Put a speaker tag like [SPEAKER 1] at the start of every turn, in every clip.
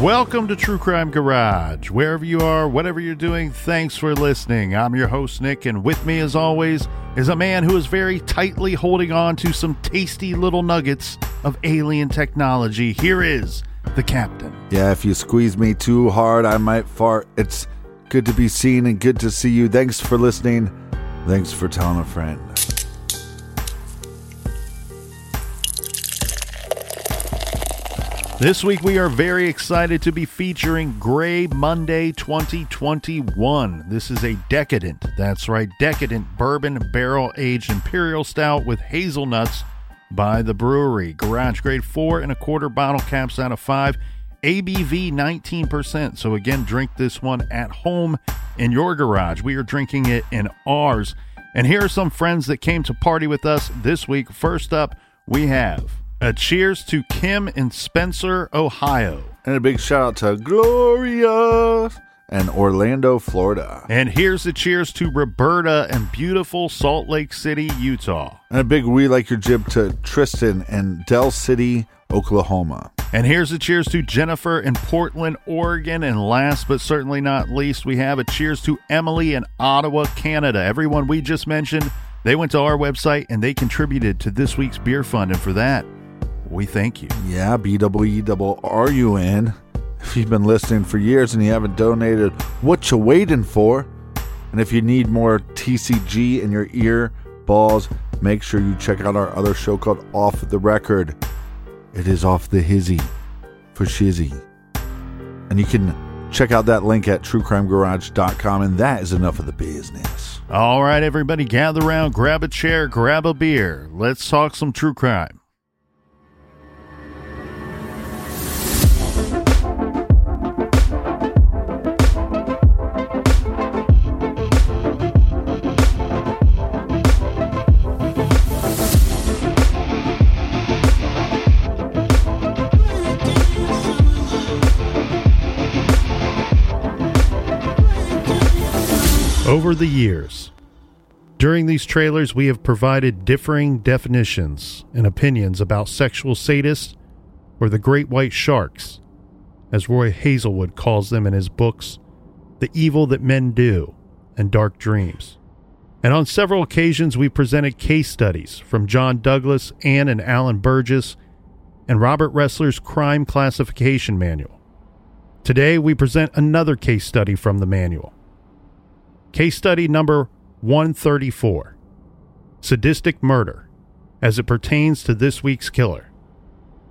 [SPEAKER 1] Welcome to True Crime Garage. Wherever you are, whatever you're doing, thanks for listening. I'm your host, Nick, and with me, as always, is a man who is very tightly holding on to some tasty little nuggets of alien technology. Here is the captain.
[SPEAKER 2] Yeah, if you squeeze me too hard, I might fart. It's good to be seen and good to see you. Thanks for listening. Thanks for telling a friend.
[SPEAKER 1] This week, we are very excited to be featuring Grey Monday 2021. This is a decadent, that's right, decadent bourbon barrel aged imperial stout with hazelnuts by the Bruery. Garage grade four and a quarter bottle caps out of five. ABV 19%. So, again, drink this one at home in your garage. We are drinking it in ours. And here are some friends that came to party with us this week. First up, we have a cheers to Kim in Spencer, Ohio.
[SPEAKER 2] And a big shout out to Gloria and Orlando, Florida.
[SPEAKER 1] And here's a cheers to Roberta and beautiful Salt Lake City, Utah.
[SPEAKER 2] And a big we like your jib to Tristan and Del City, Oklahoma.
[SPEAKER 1] And here's a cheers to Jennifer in Portland, Oregon. And last but certainly not least, we have a cheers to Emily in Ottawa, Canada. Everyone we just mentioned, they went to our website and they contributed to this week's beer fund. And for that, we thank you.
[SPEAKER 2] Yeah, B W E double R U N. If you've been listening for years and you haven't donated, what you waiting for? And if you need more TCG in your ear balls, make sure you check out our other show called Off the Record. It is off the hizzy for shizzy. And you can check out that link at truecrimegarage.com. And that is enough of the business.
[SPEAKER 1] All right, everybody, gather around, grab a chair, grab a beer. Let's talk some true crime. Over the years, during these trailers, we have provided differing definitions and opinions about sexual sadists or the great white sharks, as Roy Hazelwood calls them in his books, The Evil That Men Do and Dark Dreams. And on several occasions, we presented case studies from John Douglas, Ann and Allen Burgess, and Robert Ressler's Crime Classification Manual. Today, we present another case study from the manual. Case study number 134 Sadistic Murder, as it pertains to this week's killer,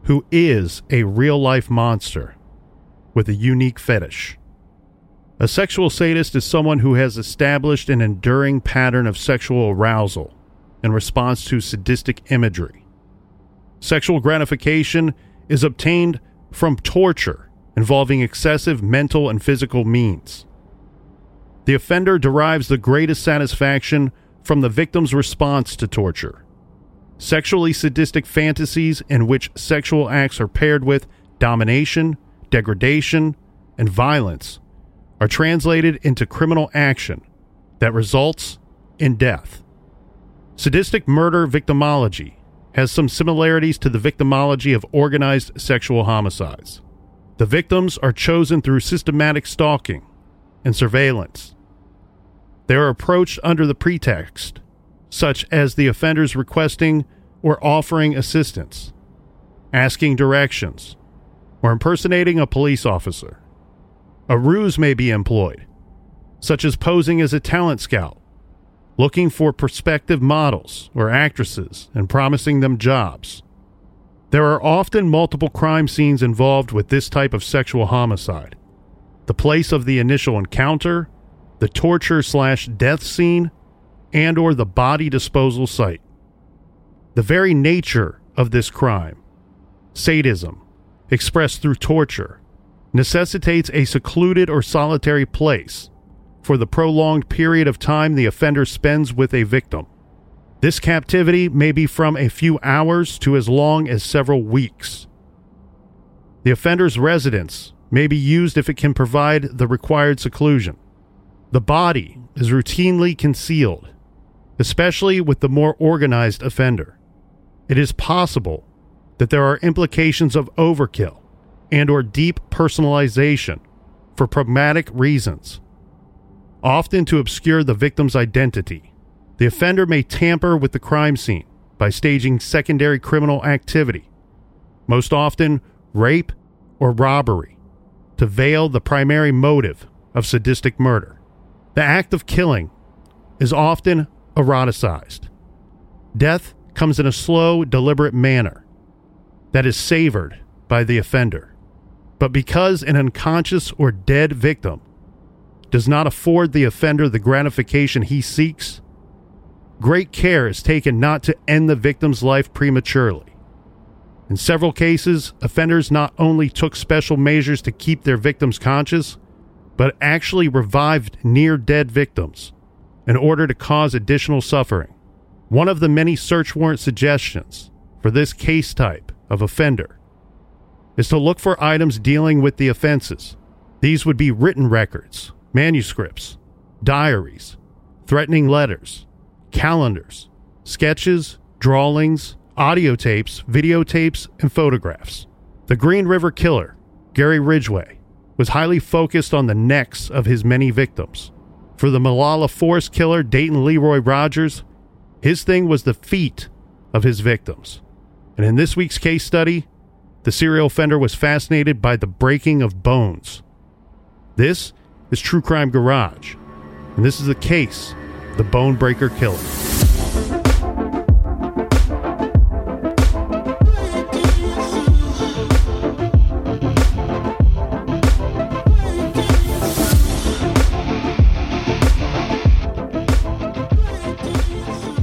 [SPEAKER 1] who is a real life monster with a unique fetish. A sexual sadist is someone who has established an enduring pattern of sexual arousal in response to sadistic imagery. Sexual gratification is obtained from torture involving excessive mental and physical means. The offender derives the greatest satisfaction from the victim's response to torture. Sexually sadistic fantasies in which sexual acts are paired with domination, degradation, and violence are translated into criminal action that results in death. Sadistic murder victimology has some similarities to the victimology of organized sexual homicides. The victims are chosen through systematic stalking and surveillance. They are approached under the pretext, such as the offenders requesting or offering assistance, asking directions, or impersonating a police officer. A ruse may be employed, such as posing as a talent scout, looking for prospective models or actresses and promising them jobs. There are often multiple crime scenes involved with this type of sexual homicide. The place of the initial encounter, the torture slash death scene, and or the body disposal site. The very nature of this crime, sadism, expressed through torture, necessitates a secluded or solitary place for the prolonged period of time the offender spends with a victim. This captivity may be from a few hours to as long as several weeks. The offender's residence may be used if it can provide the required seclusion. The body is routinely concealed, especially with the more organized offender. It is possible that there are implications of overkill and or deep personalization for pragmatic reasons, often to obscure the victim's identity. The offender may tamper with the crime scene by staging secondary criminal activity, most often rape or robbery, to veil the primary motive of sadistic murder. The act of killing is often eroticized. Death comes in a slow, deliberate manner that is savored by the offender. But because an unconscious or dead victim does not afford the offender the gratification he seeks, great care is taken not to end the victim's life prematurely. In several cases, offenders not only took special measures to keep their victims conscious, but actually revived near dead victims in order to cause additional suffering. One of the many search warrant suggestions for this case type of offender is to look for items dealing with the offenses. These would be written records, manuscripts, diaries, threatening letters, calendars, sketches, drawings, audio tapes, videotapes, and photographs. The Green River Killer, Gary Ridgway, was highly focused on the necks of his many victims. For the Molalla Forest Killer, Dayton Leroy Rogers, his thing was the feet of his victims. And in this week's case study, the serial offender was fascinated by the breaking of bones. This is True Crime Garage, and this is the case the Bone Breaker Killer.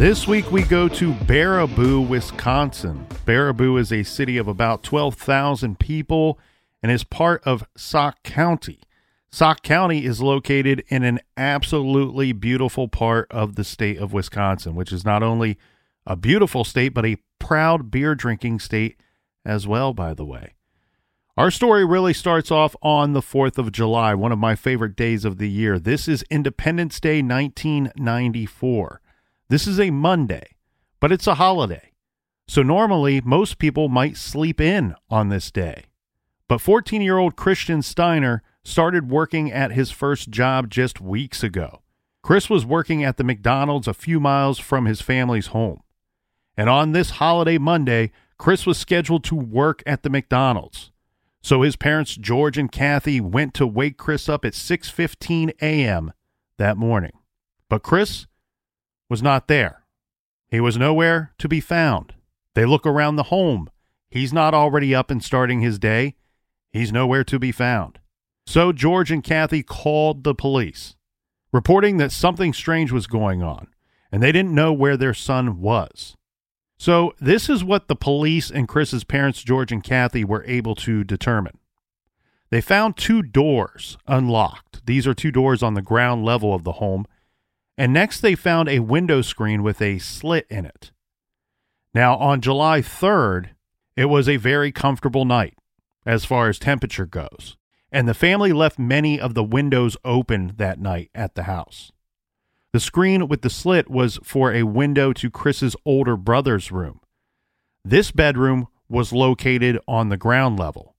[SPEAKER 1] This week we go to Baraboo, Wisconsin. Baraboo is a city of about 12,000 people and is part of Sauk County. Sauk County is located in an absolutely beautiful part of the state of Wisconsin, which is not only a beautiful state, but a proud beer drinking state as well, by the way. Our story really starts off on the 4th of July, one of my favorite days of the year. This is Independence Day 1994. This is a Monday, but it's a holiday. So normally, most people might sleep in on this day. But 14 year old Christian Steiner started working at his first job just weeks ago. Chris was working at the McDonald's a few miles from his family's home. And on this holiday Monday, Chris was scheduled to work at the McDonald's. So his parents George and Kathy went to wake Chris up at 6:15 a.m. that morning. But Chris was not there. He was nowhere to be found. They look around the home. He's not already up and starting his day. He's nowhere to be found. So George and Kathy called the police, reporting that something strange was going on, and they didn't know where their son was. So this is what the police and Chris's parents, George and Kathy, were able to determine. They found two doors unlocked. These are two doors on the ground level of the home And next, they found a window screen with a slit in it. Now, on July 3rd, it was a very comfortable night as far as temperature goes, and the family left many of the windows open that night at the house. The screen with the slit was for a window to Chris's older brother's room. This bedroom was located on the ground level,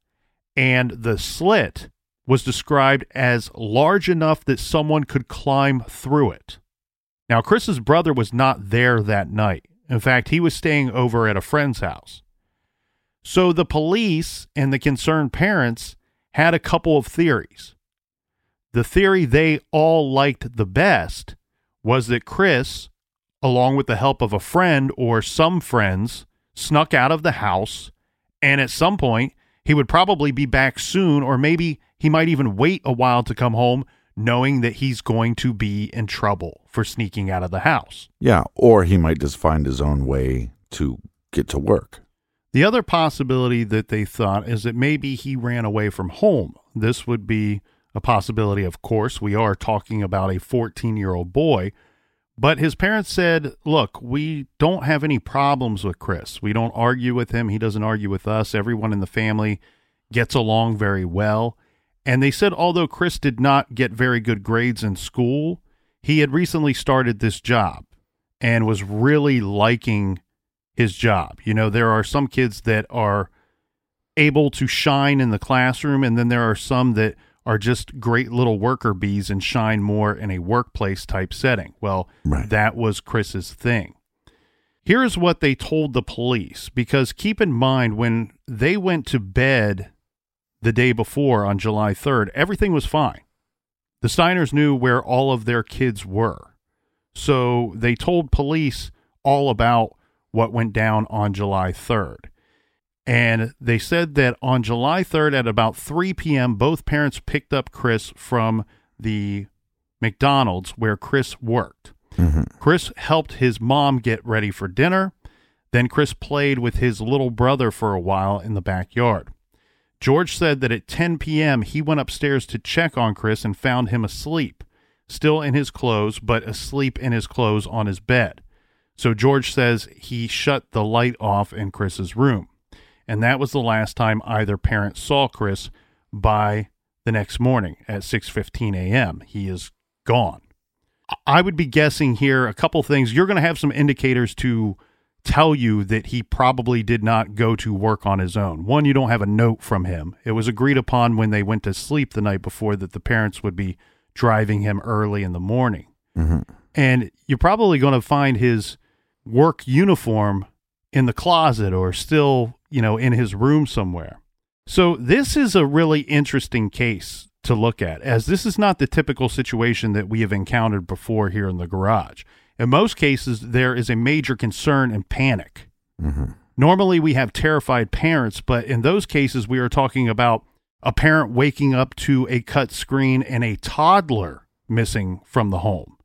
[SPEAKER 1] and the slit was described as large enough that someone could climb through it. Now, Chris's brother was not there that night. In fact, he was staying over at a friend's house. So the police and the concerned parents had a couple of theories. The theory they all liked the best was that Chris, along with the help of a friend or some friends, snuck out of the house, and at some point, he would probably be back soon, or maybe he might even wait a while to come home, knowing that he's going to be in trouble for sneaking out of the house.
[SPEAKER 2] Yeah, or he might just find his own way to get to work.
[SPEAKER 1] The other possibility that they thought is that maybe he ran away from home. This would be a possibility, of course. We are talking about a 14 year old boy. But his parents said, Look, we don't have any problems with Chris. We don't argue with him. He doesn't argue with us. Everyone in the family gets along very well. And they said, although Chris did not get very good grades in school, he had recently started this job and was really liking his job. You know, there are some kids that are able to shine in the classroom, and then there are some that are just great little worker bees and shine more in a workplace type setting. Well,
[SPEAKER 2] Right.
[SPEAKER 1] that was Chris's thing. Here's what they told the police because keep in mind when they went to bed the day before on July 3rd, everything was fine. The Steiners knew where all of their kids were. So they told police all about what went down on July 3rd. And they said that on July 3rd at about 3 p.m., both parents picked up Chris from the McDonald's where Chris worked. Mm-hmm. Chris helped his mom get ready for dinner. Then Chris played with his little brother for a while in the backyard. George said that at 10 p.m., he went upstairs to check on Chris and found him asleep, still in his clothes, but asleep in his clothes on his bed. So George says he shut the light off in Chris's room. And that was the last time either parent saw Chris by the next morning at 6:15 a.m. He is gone. I would be guessing here a couple things. You're going to have some indicators to tell you that he probably did not go to work on his own. One, you don't have a note from him. It was agreed upon when they went to sleep the night before that the parents would be driving him early in the morning. Mm-hmm. And you're probably going to find his work uniform in the closet or still, you know, in his room somewhere. So this is a really interesting case to look at, as this is not the typical situation that we have encountered before here in the garage. In most cases, there is a major concern and panic. Mm-hmm. Normally, we have terrified parents, but in those cases, we are talking about a parent waking up to a cut screen and a toddler missing from the home.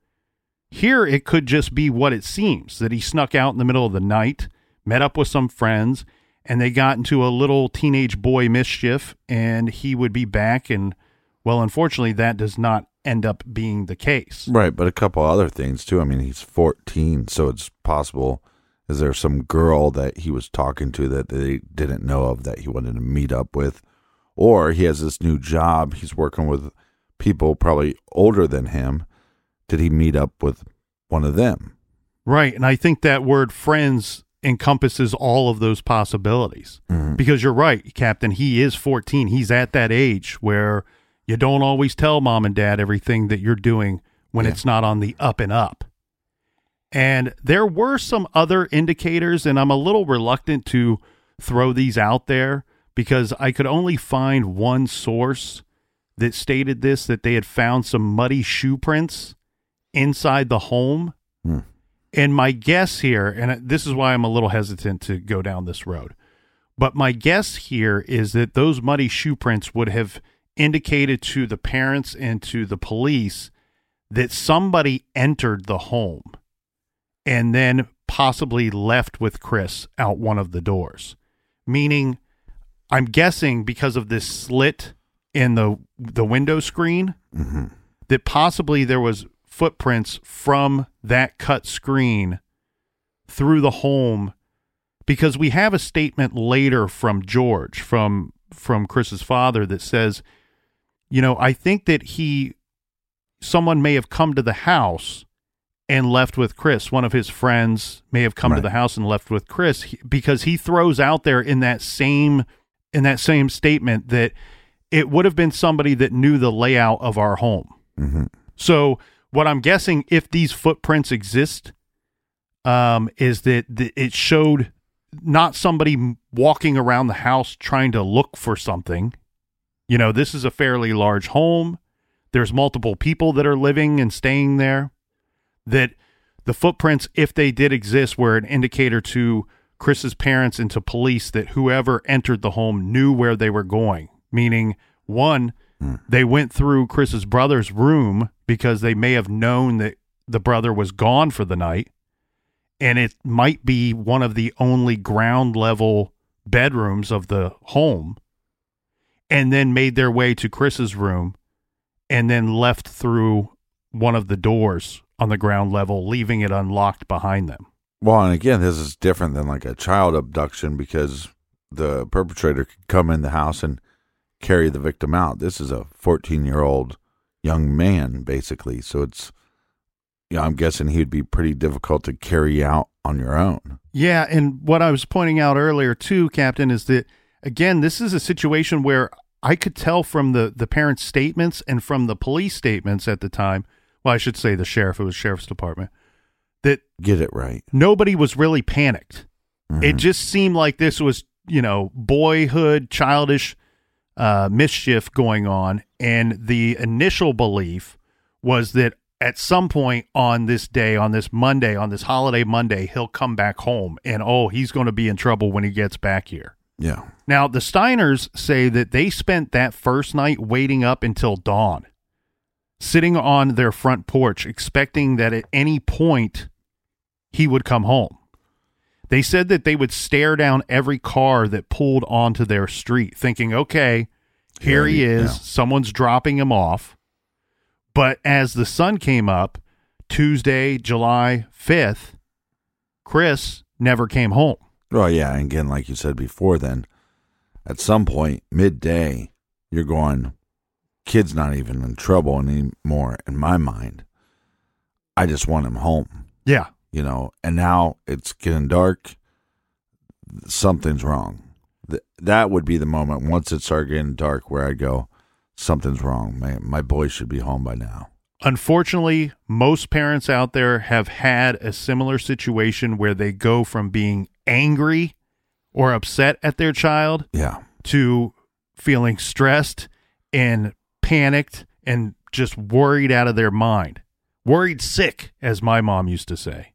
[SPEAKER 1] Here, it could just be what it seems that he snuck out in the middle of the night, met up with some friends, and they got into a little teenage boy mischief, and he would be back. And, well, unfortunately, that does not end up being the case.
[SPEAKER 2] Right, but a couple other things too. I mean, he's 14, so it's possible. Is there some girl that he was talking to that they didn't know of that he wanted to meet up with? Or he has this new job. He's working with people probably older than him. Did he meet up with one of them?
[SPEAKER 1] Right. And I think that word friends encompasses all of those possibilities. Mm-hmm. Because you're right, Captain. He is 14. He's at that age where you don't always tell mom and dad everything that you're doing when
[SPEAKER 2] Yeah.
[SPEAKER 1] it's not on the up and up. And there were some other indicators, and I'm a little reluctant to throw these out there because I could only find one source that stated this that they had found some muddy shoe prints inside the home.
[SPEAKER 2] Hmm.
[SPEAKER 1] And my guess here, and this is why I'm a little hesitant to go down this road, but my guess here is that those muddy shoe prints would have indicated to the parents and to the police that somebody entered the home and then possibly left with Chris out one of the doors. Meaning, I'm guessing because of this slit in the the window screen mm-hmm. that possibly there was footprints from that cut screen through the home because we have a statement later from George from from Chris's father that says, you know, I think that he someone may have come to the house and left with Chris. One of his friends may have come to the house and left with Chris because he throws out there in that same in that same statement that it would have been somebody that knew the layout of our home.
[SPEAKER 2] hmm
[SPEAKER 1] So what I'm guessing, if these footprints exist, um, is that th- it showed not somebody walking around the house trying to look for something. You know, this is a fairly large home. There's multiple people that are living and staying there. That the footprints, if they did exist, were an indicator to Chris's parents and to police that whoever entered the home knew where they were going. Meaning, one, hmm. they went through Chris's brother's room because they may have known that the brother was gone for the night. And it might be one of the only ground level bedrooms of the home. And then made their way to Chris's room and then left through one of the doors on the ground level, leaving it unlocked behind them.
[SPEAKER 2] Well, and again, this is different than like a child abduction because the perpetrator could come in the house and carry the victim out. This is a 14 year old young man, basically. So it's, yeah, I'm guessing he'd be pretty difficult to carry out on your own.
[SPEAKER 1] Yeah, and what I was pointing out earlier too, Captain, is that again, this is a situation where I could tell from the the parents' statements and from the police statements at the time. Well, I should say the sheriff; it was sheriff's department. That
[SPEAKER 2] Get it right.
[SPEAKER 1] nobody was really panicked.
[SPEAKER 2] Mm-hmm.
[SPEAKER 1] It just seemed like this was, you know, boyhood, childish uh, mischief going on, and the initial belief was that at some point on this day, on this Monday, on this holiday Monday, he'll come back home, and oh, he's going to be in trouble when he gets back here.
[SPEAKER 2] Yeah.
[SPEAKER 1] Now, the Steiners say that they spent that first night waiting up until dawn, sitting on their front porch, expecting that at any point he would come home. They said that they would stare down every car that pulled onto their street, thinking, okay, here he is.
[SPEAKER 2] yeah.
[SPEAKER 1] Someone's dropping him off. But as the sun came up, Tuesday, July 5th, Chris never came home.
[SPEAKER 2] Well, yeah. And again, like you said before, then at some point, midday, you're going, kid's not even in trouble anymore in my mind. I just want him home.
[SPEAKER 1] Yeah.
[SPEAKER 2] you know, and now it's getting dark. Something's wrong. Th- that would be the moment once it started getting dark where I go, something's wrong. My my boy should be home by now.
[SPEAKER 1] Unfortunately, most parents out there have had a similar situation where they go from being angry or upset at their child
[SPEAKER 2] Yeah,
[SPEAKER 1] to feeling stressed and panicked and just worried out of their mind. Worried sick, as my mom used to say.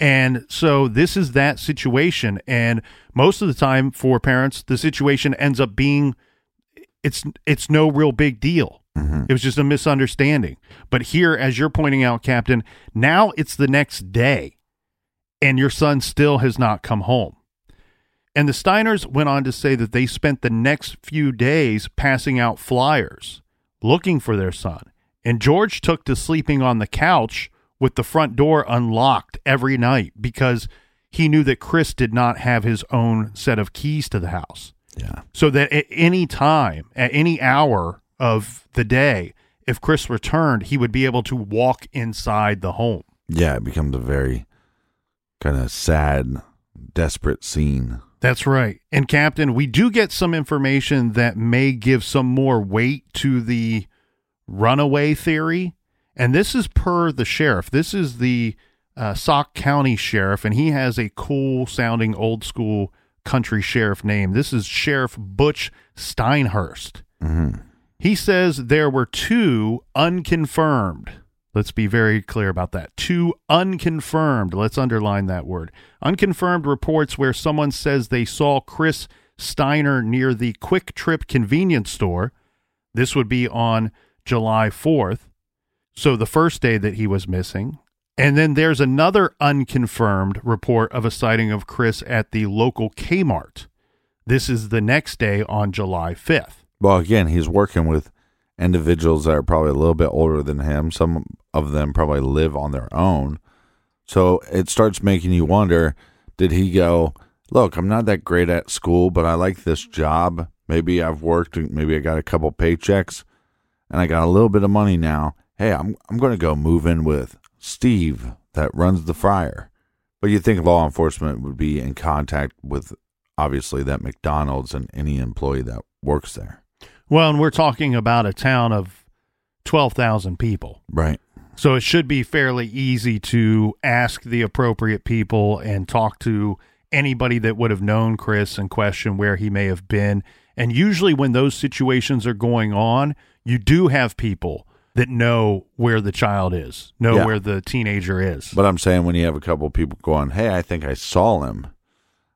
[SPEAKER 1] And so this is that situation. And most of the time for parents, the situation ends up being it's it's no real big deal.
[SPEAKER 2] Mhm.
[SPEAKER 1] It was just a misunderstanding. But here, as you're pointing out, Captain, now it's the next day, and your son still has not come home. And the Steiners went on to say that they spent the next few days passing out flyers looking for their son. And George took to sleeping on the couch with the front door unlocked every night because he knew that Chris did not have his own set of keys to the house
[SPEAKER 2] yeah,
[SPEAKER 1] so that at any time, at any hour of the day, if Chris returned, he would be able to walk inside the home.
[SPEAKER 2] yeah. It becomes a very kind of sad, desperate scene.
[SPEAKER 1] That's right. And Captain, we do get some information that may give some more weight to the runaway theory. And this is per the sheriff. This is the uh, Sauk County sheriff, and he has a cool sounding old school country sheriff name. This is Sheriff Butch Steinhurst.
[SPEAKER 2] hmm
[SPEAKER 1] He says there were two unconfirmed. Let's be very clear about that. Two unconfirmed. Let's underline that word. Unconfirmed reports where someone says they saw Chris Steiner near the Kwik Trip convenience store. This would be on July 4th. So the first day that he was missing. And then there's another unconfirmed report of a sighting of Chris at the local Kmart. This is the next day on July 5th.
[SPEAKER 2] Well, again, he's working with individuals that are probably a little bit older than him. Some of them probably live on their own. So it starts making you wonder did he go, look, I'm not that great at school, but I like this job. Maybe I've worked, maybe I got a couple paychecks and I got a little bit of money now. Hey, I'm, I'm going to go move in with Steve that runs the fryer. But you'd think law enforcement would be in contact with obviously that McDonald's and any employee that works there.
[SPEAKER 1] Well, and we're talking about a town of 12,000 people.
[SPEAKER 2] Right.
[SPEAKER 1] So it should be fairly easy to ask the appropriate people and talk to anybody that would have known Chris and question where he may have been. And usually, when those situations are going on, you do have people that know where the child is, know
[SPEAKER 2] Yeah.
[SPEAKER 1] where the teenager is.
[SPEAKER 2] But I'm saying when you have a couple people going, hey, I think I saw him,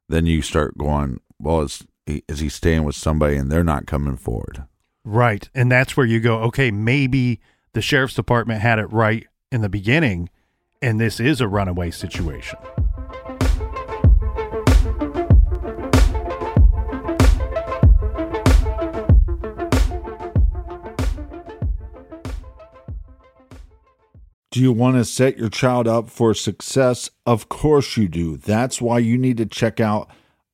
[SPEAKER 2] then you start going, well, he, is he staying with somebody and they're not coming forward?
[SPEAKER 1] Right. And that's where you go, okay, maybe the sheriff's department had it right in the beginning, and this is a runaway situation.
[SPEAKER 2] Do you want to set your child up for success? Of course you do. That's why you need to check out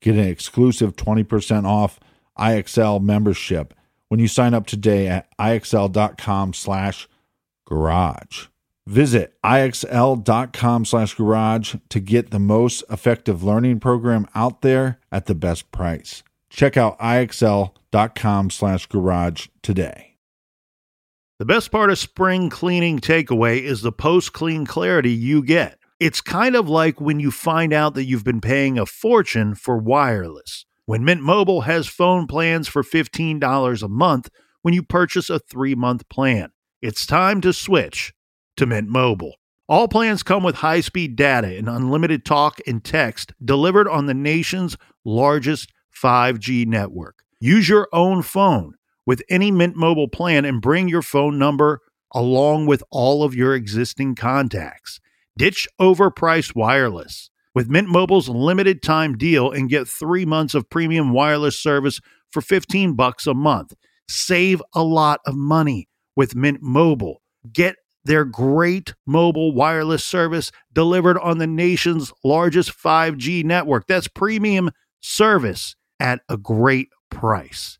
[SPEAKER 2] get an exclusive 20% off IXL membership when you sign up today at IXL.com slash garage. Visit IXL.com slash garage to get the most effective learning program out there at the best price. Check out IXL.com slash garage today.
[SPEAKER 1] The best part of spring cleaning takeaway is the post clean clarity you get. It's kind of like when you find out that you've been paying a fortune for wireless. When Mint Mobile has phone plans for $15 a month when you purchase a three month plan, it's time to switch to Mint Mobile. All plans come with high speed data and unlimited talk and text delivered on the nation's largest 5G network. Use your own phone with any Mint Mobile plan and bring your phone number along with all of your existing contacts. Ditch overpriced wireless with Mint Mobile's limited time deal and get 3 months of premium wireless service for 15 bucks a month. Save a lot of money with Mint Mobile. Get their great mobile wireless service delivered on the nation's largest 5G network. That's premium service at a great price.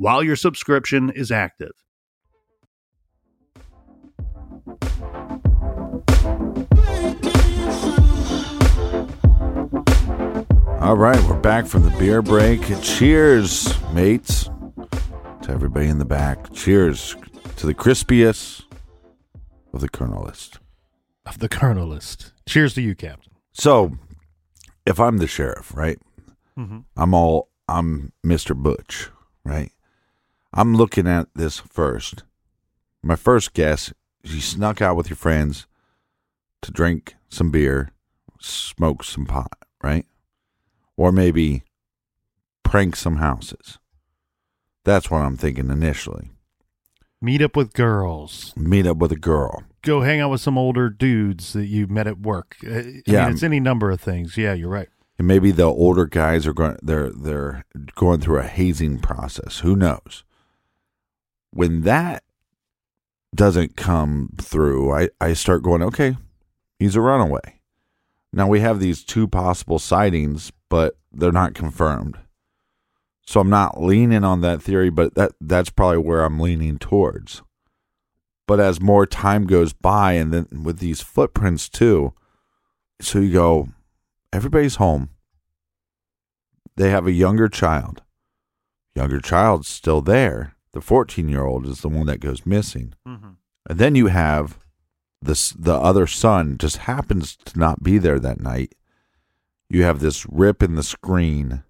[SPEAKER 1] while your subscription is active.
[SPEAKER 2] All right, we're back from the beer break. Cheers, mates, to everybody in the back. Cheers to the crispiest of the Colonelist.
[SPEAKER 1] Of the Colonel list. Cheers to you, Captain.
[SPEAKER 2] So, if I'm the sheriff, right?
[SPEAKER 1] Mm-hmm.
[SPEAKER 2] I'm all I'm Mr. Butch, right? I'm looking at this first. My first guess is you snuck out with your friends to drink some beer, smoke some pot, right? Or maybe prank some houses. That's what I'm thinking initially.
[SPEAKER 1] Meet up with girls.
[SPEAKER 2] Meet up with a girl.
[SPEAKER 1] Go hang out with some older dudes that you met at work. Uh, I
[SPEAKER 2] Yeah.
[SPEAKER 1] mean, it's any number of things. Yeah, you're right.
[SPEAKER 2] And maybe the older guys are going they're they're going through a hazing process. Who knows? When that doesn't come through, I, I start going, okay, he's a runaway. Now we have these two possible sightings, but they're not confirmed. So I'm not leaning on that theory, but that that's probably where I'm leaning towards. But as more time goes by and then with these footprints too, so you go, everybody's home. They have a younger child. Younger child's still there. The 14 year old is the one that goes missing. And then you have this the other son just happens to not be there that night. You have this rip in the screen.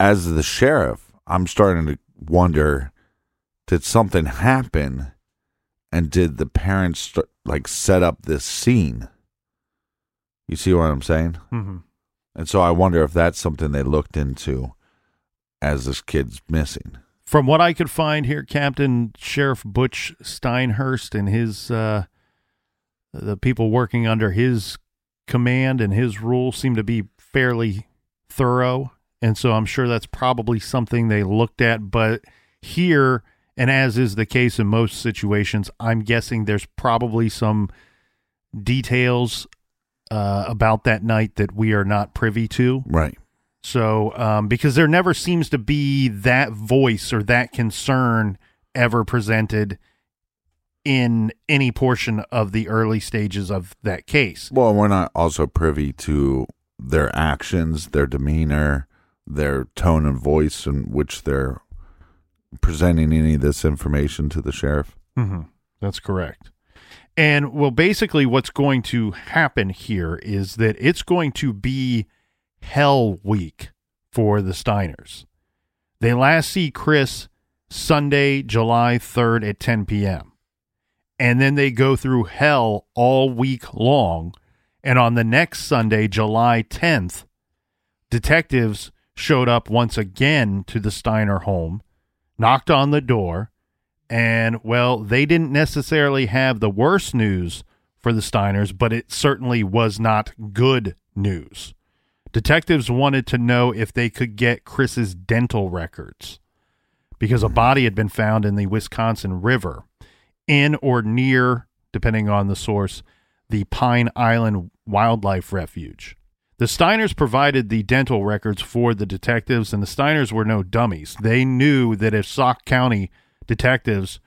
[SPEAKER 2] As the sheriff, I'm starting to wonder did something happen and did the parents start, like set up this scene? You see what I'm saying?
[SPEAKER 1] Mm-hmm.
[SPEAKER 2] And so I wonder if that's something they looked into as this kid's missing.
[SPEAKER 1] From what I could find here, Captain Sheriff Butch Steinhurst and his uh, the people working under his command and his rule seem to be fairly thorough, and so I'm sure that's probably something they looked at. But here, and as is the case in most situations, I'm guessing there's probably some details uh, about that night that we are not privy to.
[SPEAKER 2] Right.
[SPEAKER 1] So, um, because there never seems to be that voice or that concern ever presented in any portion of the early stages of that case.
[SPEAKER 2] Well, we're not also privy to their actions, their demeanor, their tone and voice in which they're presenting any of this information to the sheriff.
[SPEAKER 1] Mm-hmm. That's correct. And well, basically, what's going to happen here is that it's going to be hell week for the Steiners. They last see Chris Sunday, July 3rd at 10 p.m. And then they go through hell all week long. And on the next Sunday, July 10th, detectives showed up once again to the Steiner home, knocked on the door, and well, they didn't necessarily have the worst news for the Steiners, but it certainly was not good news. Detectives wanted to know if they could get Chris's dental records because a body had been found in the Wisconsin River in or near, depending on the source, the Pine Island Wildlife Refuge. The Steiners provided the dental records for the detectives, and the Steiners were no dummies. They knew that if Sauk County detectives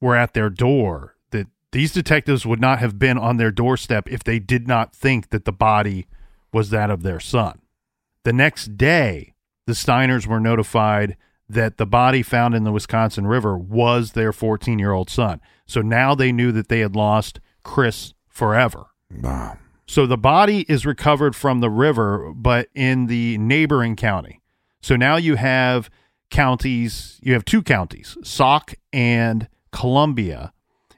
[SPEAKER 1] were at their door, that these detectives would not have been on their doorstep if they did not think that the body was that of their son. The next day, the Steiners were notified that the body found in the Wisconsin River was their 14 year old son. So now they knew that they had lost Chris forever.
[SPEAKER 2] Wow.
[SPEAKER 1] So the body is recovered from the river, but in the neighboring county. So now you have counties, you have two counties, Sauk and Columbia,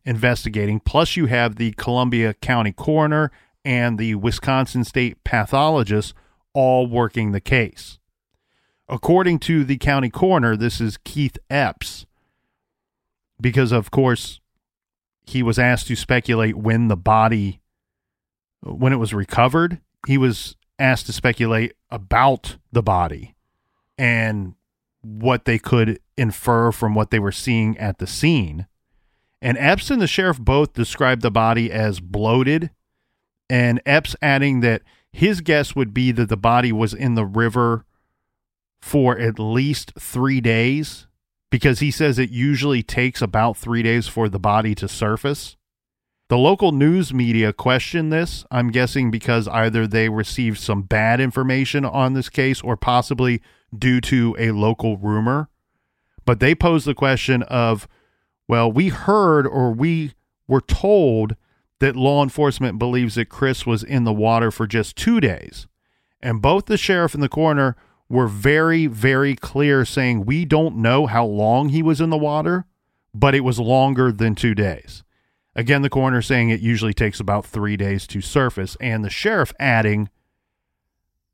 [SPEAKER 1] investigating. Plus, you have the Columbia County coroner and the Wisconsin state pathologist all working the case. According to the county coroner, this is Keith Epps, because of course he was asked to speculate when the body when it was recovered he was asked to speculate about the body and what they could infer from what they were seeing at the scene and epps and the sheriff both described the body as bloated and epps adding that his guess would be that the body was in the river for at least three days because he says it usually takes about three days for the body to surface. The local news media questioned this, I'm guessing because either they received some bad information on this case or possibly due to a local rumor. But they posed the question of, well, we heard or we were told that law enforcement believes that Chris was in the water for just two days. And both the sheriff and the coroner were very, very clear saying we don't know how long he was in the water, but it was longer than two days. Again, the coroner saying it usually takes about three days to surface, and the sheriff adding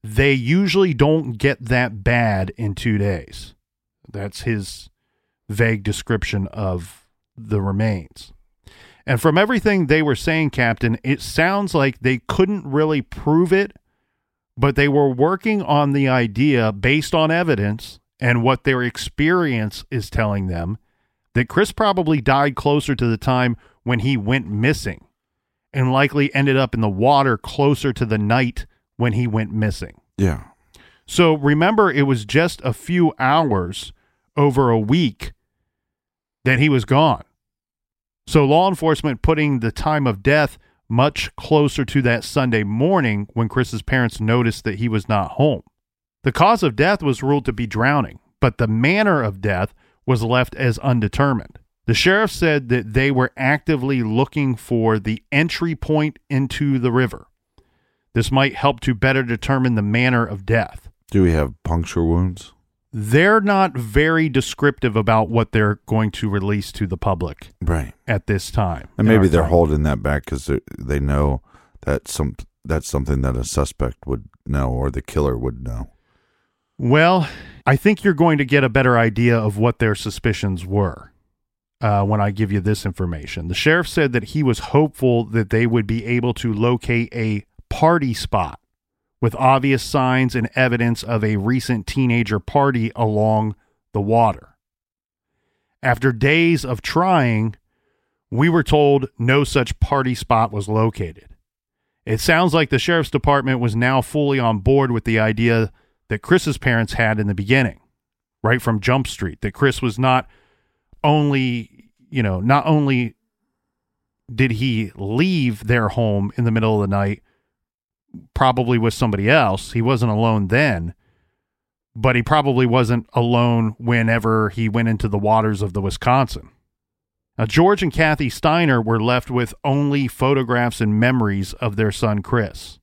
[SPEAKER 1] they usually don't get that bad in two days. That's his vague description of the remains. And from everything they were saying, Captain, it sounds like they couldn't really prove it but they were working on the idea based on evidence and what their experience is telling them that Chris probably died closer to the time when he went missing and likely ended up in the water closer to the night when he went missing.
[SPEAKER 2] Yeah.
[SPEAKER 1] So remember, it was just a few hours over a week that he was gone. So law enforcement putting the time of death much closer to that Sunday morning when Chris's parents noticed that he was not home. The cause of death was ruled to be drowning, but the manner of death was left as undetermined. The sheriff said that they were actively looking for the entry point into the river. This might help to better determine the manner of death.
[SPEAKER 2] Do we have puncture wounds?
[SPEAKER 1] They're not very descriptive about what they're going to release to the public
[SPEAKER 2] Right.
[SPEAKER 1] at this time.
[SPEAKER 2] And maybe they're
[SPEAKER 1] time.
[SPEAKER 2] holding that back because they know that some that's something that a suspect would know or the killer would know.
[SPEAKER 1] Well, I think you're going to get a better idea of what their suspicions were uh, when I give you this information. The sheriff said that he was hopeful that they would be able to locate a party spot with obvious signs and evidence of a recent teenager party along the water. After days of trying, we were told no such party spot was located. It sounds like the sheriff's department was now fully on board with the idea that Chris's parents had in the beginning, right from Jump Street, that Chris was not only, you know, not only did he leave their home in the middle of the night, probably with somebody else, he wasn't alone then, but he probably wasn't alone whenever he went into the waters of the Wisconsin. Now, George and Kathy Steiner were left with only photographs and memories of their son, Chris.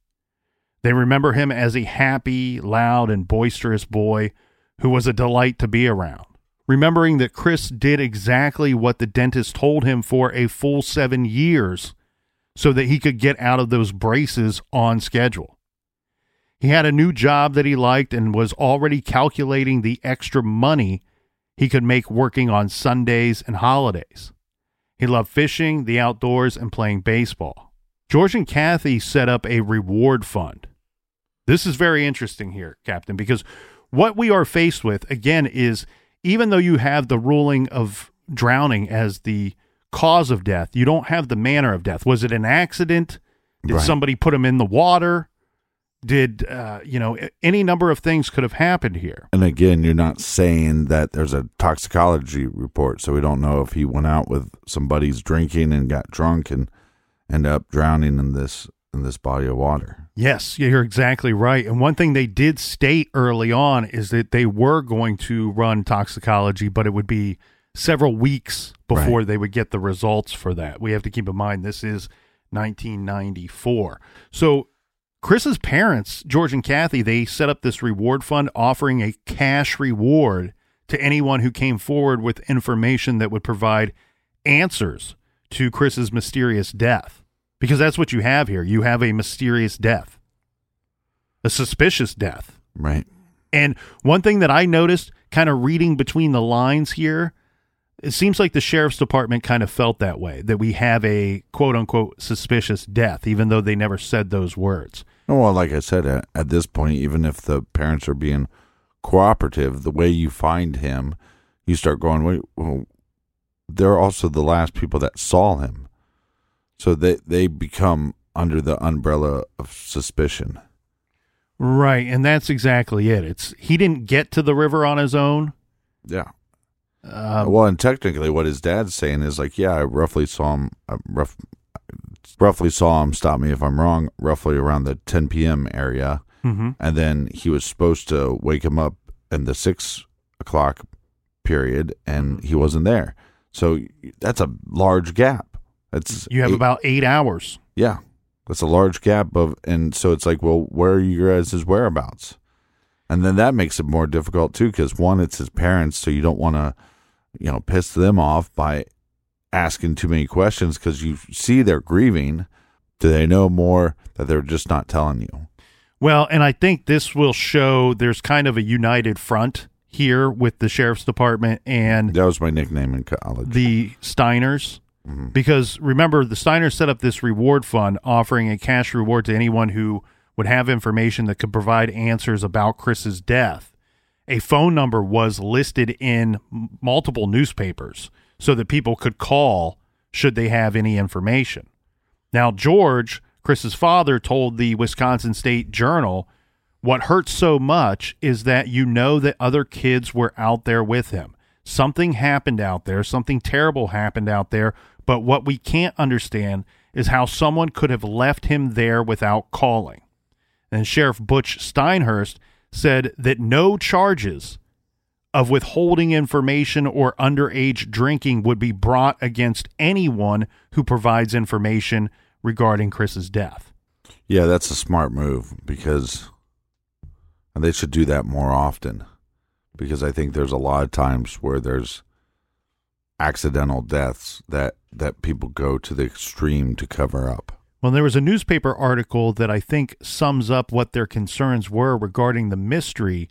[SPEAKER 1] They remember him as a happy, loud, and boisterous boy who was a delight to be around. Remembering that Chris did exactly what the dentist told him for a full seven years so that he could get out of those braces on schedule. He had a new job that he liked and was already calculating the extra money he could make working on Sundays and holidays. He loved fishing, the outdoors, and playing baseball. George and Kathy set up a reward fund. This is very interesting here, Captain, because what we are faced with, again, is even though you have the ruling of drowning as the cause of death, you don't have the manner of death. Was it an accident? Did
[SPEAKER 2] Right.
[SPEAKER 1] somebody put him in the water? Did, uh, you know, any number of things could have happened here.
[SPEAKER 2] And again, you're not saying that there's a toxicology report, so we don't know if he went out with some buddies drinking and got drunk and end up drowning in this in this body of water.
[SPEAKER 1] Yes, you're exactly right. And one thing they did state early on is that they were going to run toxicology, but it would be several weeks before
[SPEAKER 2] Right.
[SPEAKER 1] they would get the results for that. We have to keep in mind this is 1994. So Chris's parents, George and Kathy, they set up this reward fund offering a cash reward to anyone who came forward with information that would provide answers to Chris's mysterious death. Because that's what you have here. You have a mysterious death, a suspicious death.
[SPEAKER 2] Right.
[SPEAKER 1] And one thing that I noticed, kind of reading between the lines here, it seems like the sheriff's department kind of felt that way that we have a quote unquote suspicious death, even though they never said those words.
[SPEAKER 2] Well, like I said, at, at this point, even if the parents are being cooperative, the way you find him, you start going, wait, well, they're also the last people that saw him. So they, they become under the umbrella of suspicion.
[SPEAKER 1] Right, and that's exactly it. It's he didn't get to the river on his own.
[SPEAKER 2] Yeah.
[SPEAKER 1] Um,
[SPEAKER 2] well, and technically, what his dad's saying is like, yeah, I roughly saw him, I rough, roughly saw him. Stop me if I'm wrong. Roughly around the 10 p.m. area,
[SPEAKER 1] mhm.
[SPEAKER 2] and then he was supposed to wake him up in the six o'clock period, and he wasn't there. So that's a large gap. That's
[SPEAKER 1] You have
[SPEAKER 2] eight-
[SPEAKER 1] about eight hours.
[SPEAKER 2] yeah, that's a large gap of, and so it's like, well, where are you guys' whereabouts? And then that makes it more difficult too, because one, it's his parents, so you don't want to, you know, piss them off by asking too many questions because you see they're grieving. Do they know more that they're just not telling you?
[SPEAKER 1] Well, and I think this will show there's kind of a united front here with the sheriff's department and
[SPEAKER 2] That was my nickname in college.
[SPEAKER 1] the Steiners. Mm-hmm. Because remember, the Steiners set up this reward fund offering a cash reward to anyone who would have information that could provide answers about Chris's death. A phone number was listed in multiple newspapers so that people could call should they have any information. Now, George, Chris's father, told the Wisconsin State Journal, What hurts so much is that you know that other kids were out there with him. Something happened out there, something terrible happened out there, but what we can't understand is how someone could have left him there without calling. And Sheriff Butch Steinhurst said that no charges of withholding information or underage drinking would be brought against anyone who provides information regarding Chris's death.
[SPEAKER 2] yeah, that's a smart move because they should do that more often because I think there's a lot of times where there's accidental deaths that that people go to the extreme to cover up.
[SPEAKER 1] Well, there was a newspaper article that I think sums up what their concerns were regarding the mystery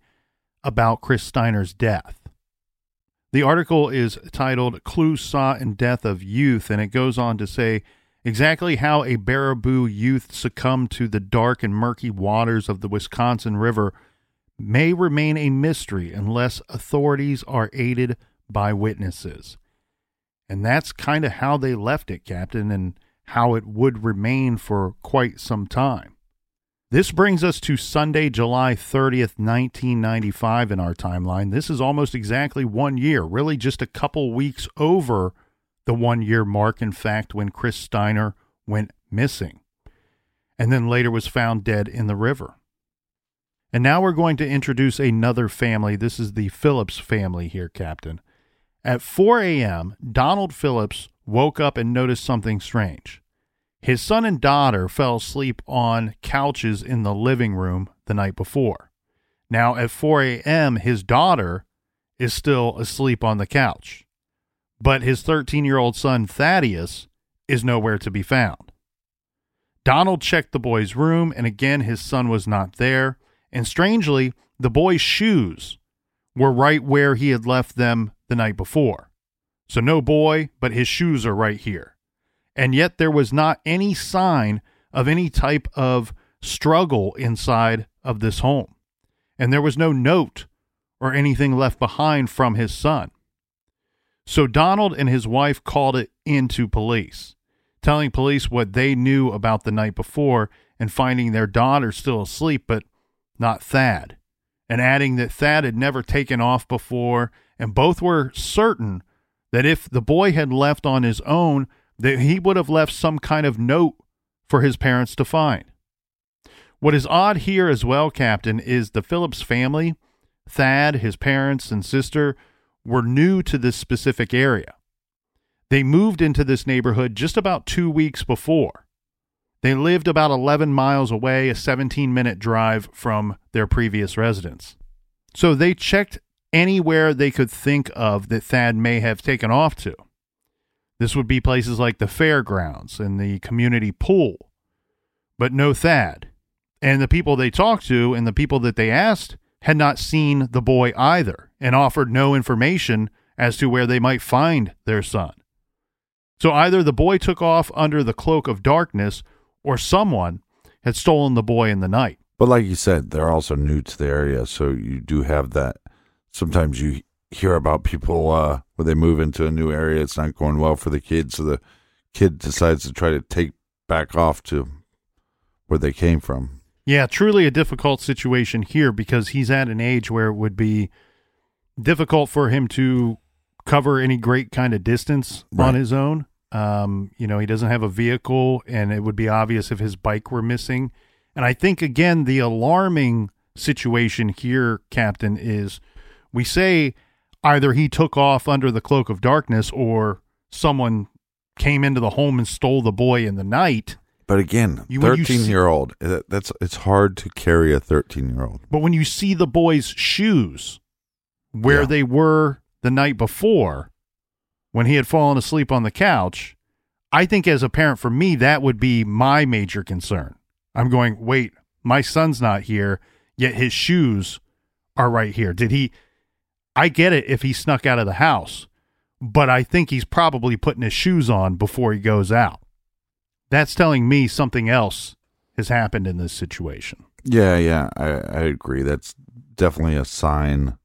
[SPEAKER 1] about Chris Steiner's death. The article is titled Clue Saw in Death of Youth, and it goes on to say exactly how a Baraboo youth succumbed to the dark and murky waters of the Wisconsin River may remain a mystery unless authorities are aided by witnesses. And that's kind of how they left it, Captain, and how it would remain for quite some time. This brings us to Sunday, July 30th, 1995 in our timeline. This is almost exactly one year, really just a couple weeks over the one year mark, in fact, when Chris Steiner went missing and then later was found dead in the river. And now we're going to introduce another family. This is the Phillips family here, Captain. At 4 a.m., Donald Phillips woke up and noticed something strange. His son and daughter fell asleep on couches in the living room the night before. Now, at 4 a.m., his daughter is still asleep on the couch, but his 13 year old son, Thaddeus, is nowhere to be found. Donald checked the boy's room, and again, his son was not there. And strangely, the boy's shoes were right where he had left them the night before. So, no boy, but his shoes are right here. And yet, there was not any sign of any type of struggle inside of this home. And there was no note or anything left behind from his son. So Donald and his wife called it into police, telling police what they knew about the night before and finding their daughter still asleep, but not Thad, and adding that Thad had never taken off before, and both were certain that if the boy had left on his own, that he would have left some kind of note for his parents to find. What is odd here as well, Captain, is the Phillips family, Thad, his parents, and sister, were new to this specific area. They moved into this neighborhood just about two weeks before. They lived about 11 miles away, a 17 minute drive from their previous residence. So they checked anywhere they could think of that Thad may have taken off to. This would be places like the fairgrounds and the community pool, but no Thad. And the people they talked to and the people that they asked had not seen the boy either and offered no information as to where they might find their son. So either the boy took off under the cloak of darkness or someone had stolen the boy in the night.
[SPEAKER 2] But like you said, they're also new to the area, so you do have that. Sometimes you hear about people uh, when they move into a new area, it's not going well for the kid, so the kid decides to try to take back off to where they came from.
[SPEAKER 1] Yeah, truly a difficult situation here because he's at an age where it would be difficult for him to cover any great kind of distance
[SPEAKER 2] Right.
[SPEAKER 1] on his own. Um, you know, he doesn't have a vehicle, and it would be obvious if his bike were missing. And I think, again, the alarming situation here, Captain, is we say either he took off under the cloak of darkness or someone came into the home and stole the boy in the night.
[SPEAKER 2] But again,
[SPEAKER 1] You-
[SPEAKER 2] thirteen
[SPEAKER 1] see-
[SPEAKER 2] year old, that's it's hard to carry a thirteen year old.
[SPEAKER 1] But when you see the boy's shoes where
[SPEAKER 2] Yeah.
[SPEAKER 1] they were the night before, when he had fallen asleep on the couch, I think as a parent, for me, that would be my major concern. I'm going, wait, my son's not here, yet his shoes are right here. Did he? I get it if he snuck out of the house, but I think he's probably putting his shoes on before he goes out. That's telling me something else has happened in this situation.
[SPEAKER 2] Yeah, yeah, I, I agree. That's definitely a sign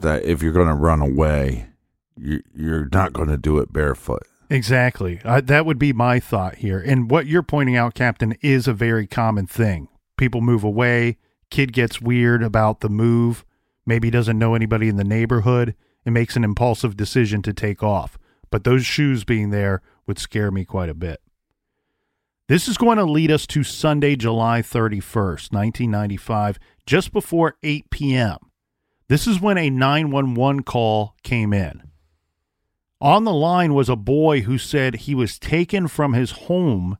[SPEAKER 2] that if you're going to run away, you, you're not going to do it barefoot.
[SPEAKER 1] Exactly. Uh, that would be my thought here. And what you're pointing out, Captain, is a very common thing. People move away, kid gets weird about the move, maybe doesn't know anybody in the neighborhood, and makes an impulsive decision to take off. But those shoes being there would scare me quite a bit. This is going to lead us to Sunday, July 31st, 1995, just before 8 p.m. This is when a 911 call came in. On the line was a boy who said he was taken from his home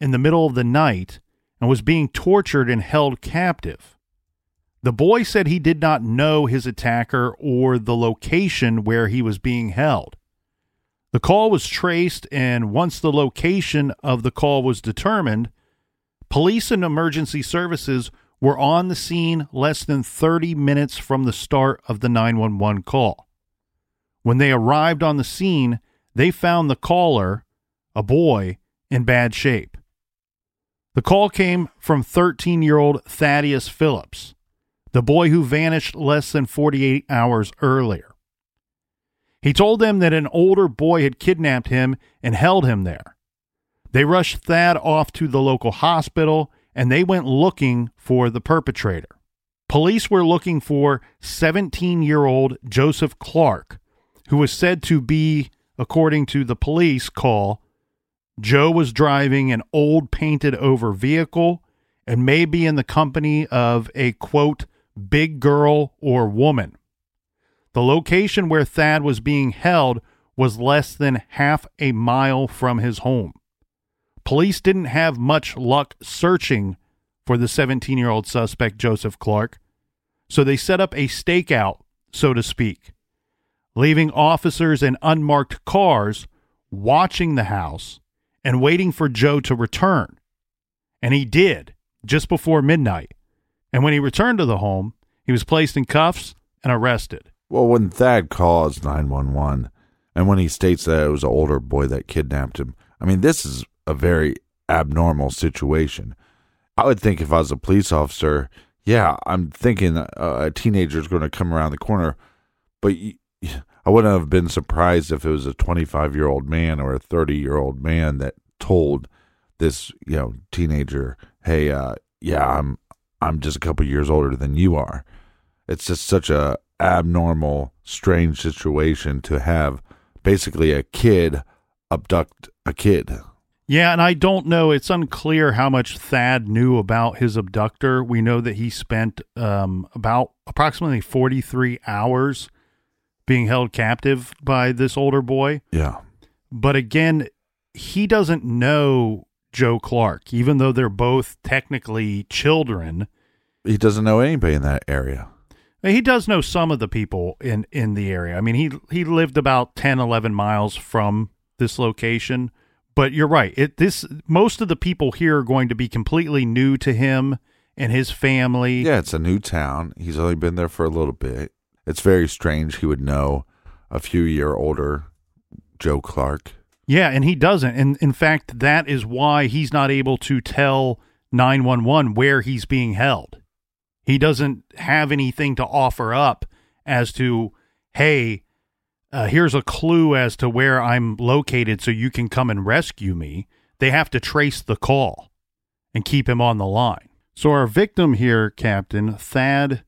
[SPEAKER 1] in the middle of the night and was being tortured and held captive. The boy said he did not know his attacker or the location where he was being held. The call was traced, and once the location of the call was determined, police and emergency services were on the scene less than 30 minutes from the start of the 911 call. When they arrived on the scene, they found the caller, a boy, in bad shape. The call came from 13 year old Thaddeus Phillips, the boy who vanished less than 48 hours earlier. He told them that an older boy had kidnapped him and held him there. They rushed Thad off to the local hospital and they went looking for the perpetrator. Police were looking for 17 year old Joseph Clark, who was said to be, according to the police call, Joe was driving an old painted over vehicle and may be in the company of a quote, big girl or woman. The location where Thad was being held was less than half a mile from his home. Police didn't have much luck searching for the 17 year old suspect, Joseph Clark, so they set up a stakeout, so to speak, leaving officers in unmarked cars watching the house and waiting for Joe to return. And he did just before midnight. And when he returned to the home, he was placed in cuffs and arrested.
[SPEAKER 2] Well, when Thad calls 911 and when he states that it was an older boy that kidnapped him, I mean, this is a very abnormal situation. I would think if I was a police officer, yeah, I'm thinking uh, a teenager is going to come around the corner, but I wouldn't have been surprised if it was a 25 year old man or a 30 year old man that told this you know teenager, "Hey, uh, yeah, I'm I'm just a couple years older than you are." It's just such a abnormal, strange situation to have basically a kid abduct a kid.
[SPEAKER 1] Yeah, and I don't know. It's unclear how much Thad knew about his abductor. We know that he spent um, about approximately 43 hours being held captive by this older boy.
[SPEAKER 2] Yeah.
[SPEAKER 1] But again, he doesn't know Joe Clark, even though they're both technically children.
[SPEAKER 2] He doesn't know anybody in that area.
[SPEAKER 1] He does know some of the people in, in the area. I mean, he he lived about 10, 11 miles from this location. But you're right. It this most of the people here are going to be completely new to him and his family.
[SPEAKER 2] Yeah, it's a new town. He's only been there for a little bit. It's very strange he would know a few year older Joe Clark.
[SPEAKER 1] Yeah, and he doesn't. And in fact, that is why he's not able to tell 911 where he's being held. He doesn't have anything to offer up as to, hey, uh, here's a clue as to where I'm located so you can come and rescue me. They have to trace the call and keep him on the line. So, our victim here, Captain Thad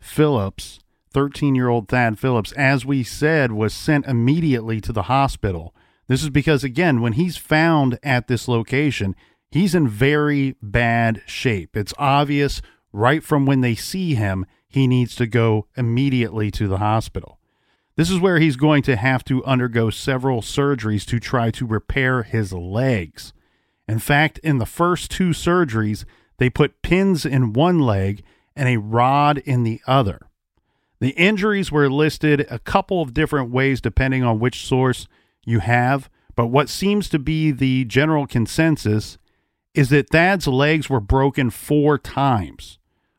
[SPEAKER 1] Phillips, 13 year old Thad Phillips, as we said, was sent immediately to the hospital. This is because, again, when he's found at this location, he's in very bad shape. It's obvious right from when they see him, he needs to go immediately to the hospital. This is where he's going to have to undergo several surgeries to try to repair his legs. In fact, in the first two surgeries, they put pins in one leg and a rod in the other. The injuries were listed a couple of different ways depending on which source you have, but what seems to be the general consensus is that Thad's legs were broken four times.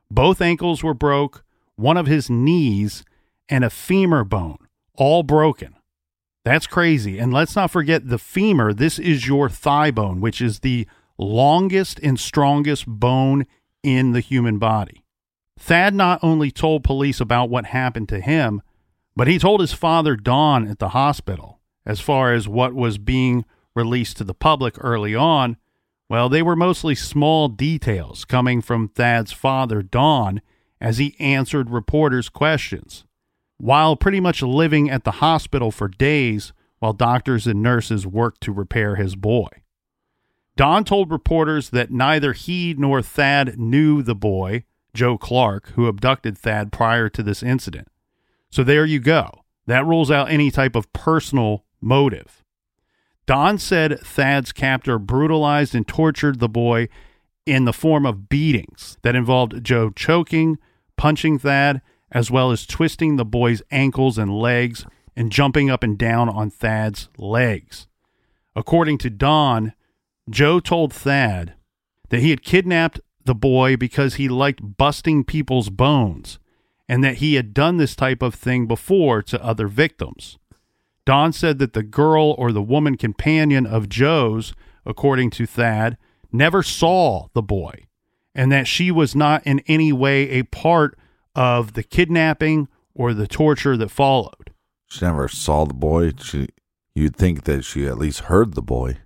[SPEAKER 1] Both ankles were broke, one of his knees, and a femur bone, all broken. That's crazy. And let's not forget the femur. This is your thigh bone, which is the longest and strongest bone in the human body. Thad not only told police about what happened to him, but he told his father, Don, at the hospital. As far as what was being released to the public early on, well, they were mostly small details coming from Thad's father, Don, as he answered reporters' questions. While pretty much living at the hospital for days while doctors and nurses worked to repair his boy. Don told reporters that neither he nor Thad knew the boy, Joe Clark, who abducted Thad prior to this incident. So there you go. That rules out any type of personal motive. Don said Thad's captor brutalized and tortured the boy in the form of beatings that involved Joe choking, punching Thad, as well as twisting the boy's ankles and legs and jumping up and down on Thad's legs. According to Don, Joe told Thad that he had kidnapped the boy because he liked busting people's bones and that he had done this type of thing before to other victims. Don said that the girl or the woman companion of Joe's, according to Thad, never saw the boy and that she was not in any way a part of the kidnapping or the torture that followed.
[SPEAKER 2] She never saw the boy. She, you'd think that she at least heard the boy.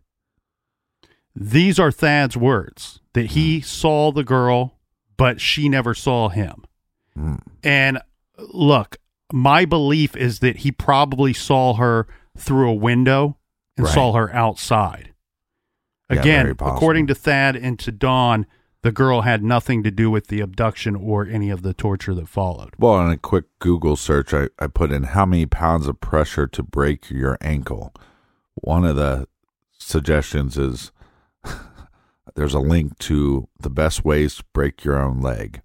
[SPEAKER 1] These are Thad's words that he saw the girl, but she never saw him.
[SPEAKER 2] Mm.
[SPEAKER 1] And look, my belief is that he probably saw her through a window and
[SPEAKER 2] Right.
[SPEAKER 1] saw her outside. Again,
[SPEAKER 2] possible.
[SPEAKER 1] according to Thad and to Don, the girl had nothing to do with the abduction or any of the torture that followed.
[SPEAKER 2] Well, on a quick Google search, I, I put in how many pounds of pressure to break your ankle. One of the suggestions is there's a link to the best ways to break your own leg.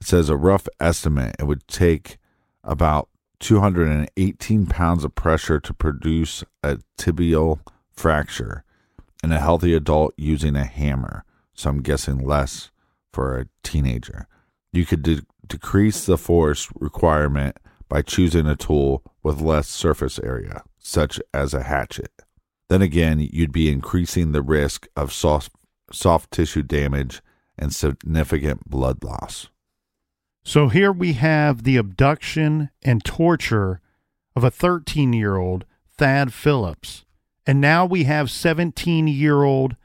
[SPEAKER 2] It says a rough estimate it would take about 218 pounds of pressure to produce a tibial fracture in a healthy adult using a hammer. So I'm guessing less for a teenager. You could de- decrease the force requirement by choosing a tool with less surface area, such as a hatchet. Then again, you'd be increasing the risk of soft, soft tissue damage and significant blood loss.
[SPEAKER 1] So here we have the abduction and torture of a 13 year old Thad Phillips. And now we have 17 year old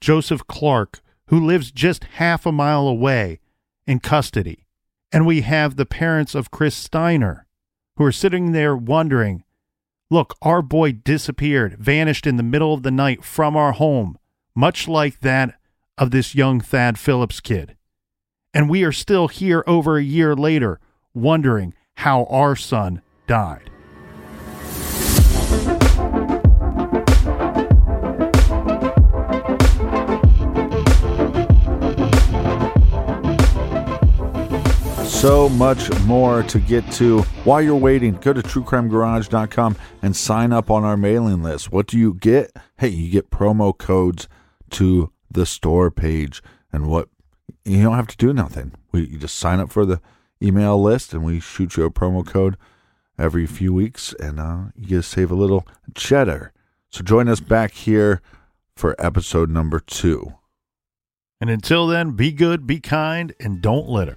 [SPEAKER 1] Joseph Clark, who lives just half a mile away in custody. And we have the parents of Chris Steiner, who are sitting there wondering look, our boy disappeared, vanished in the middle of the night from our home, much like that of this young Thad Phillips kid. And we are still here over a year later, wondering how our son died.
[SPEAKER 2] so much more to get to. While you're waiting, go to truecrimegarage.com and sign up on our mailing list. What do you get? Hey, you get promo codes to the store page. And what you don't have to do nothing. We you just sign up for the email list and we shoot you a promo code every few weeks and uh, you get to save a little cheddar. So join us back here for episode number two.
[SPEAKER 1] And until then, be good, be kind, and don't litter.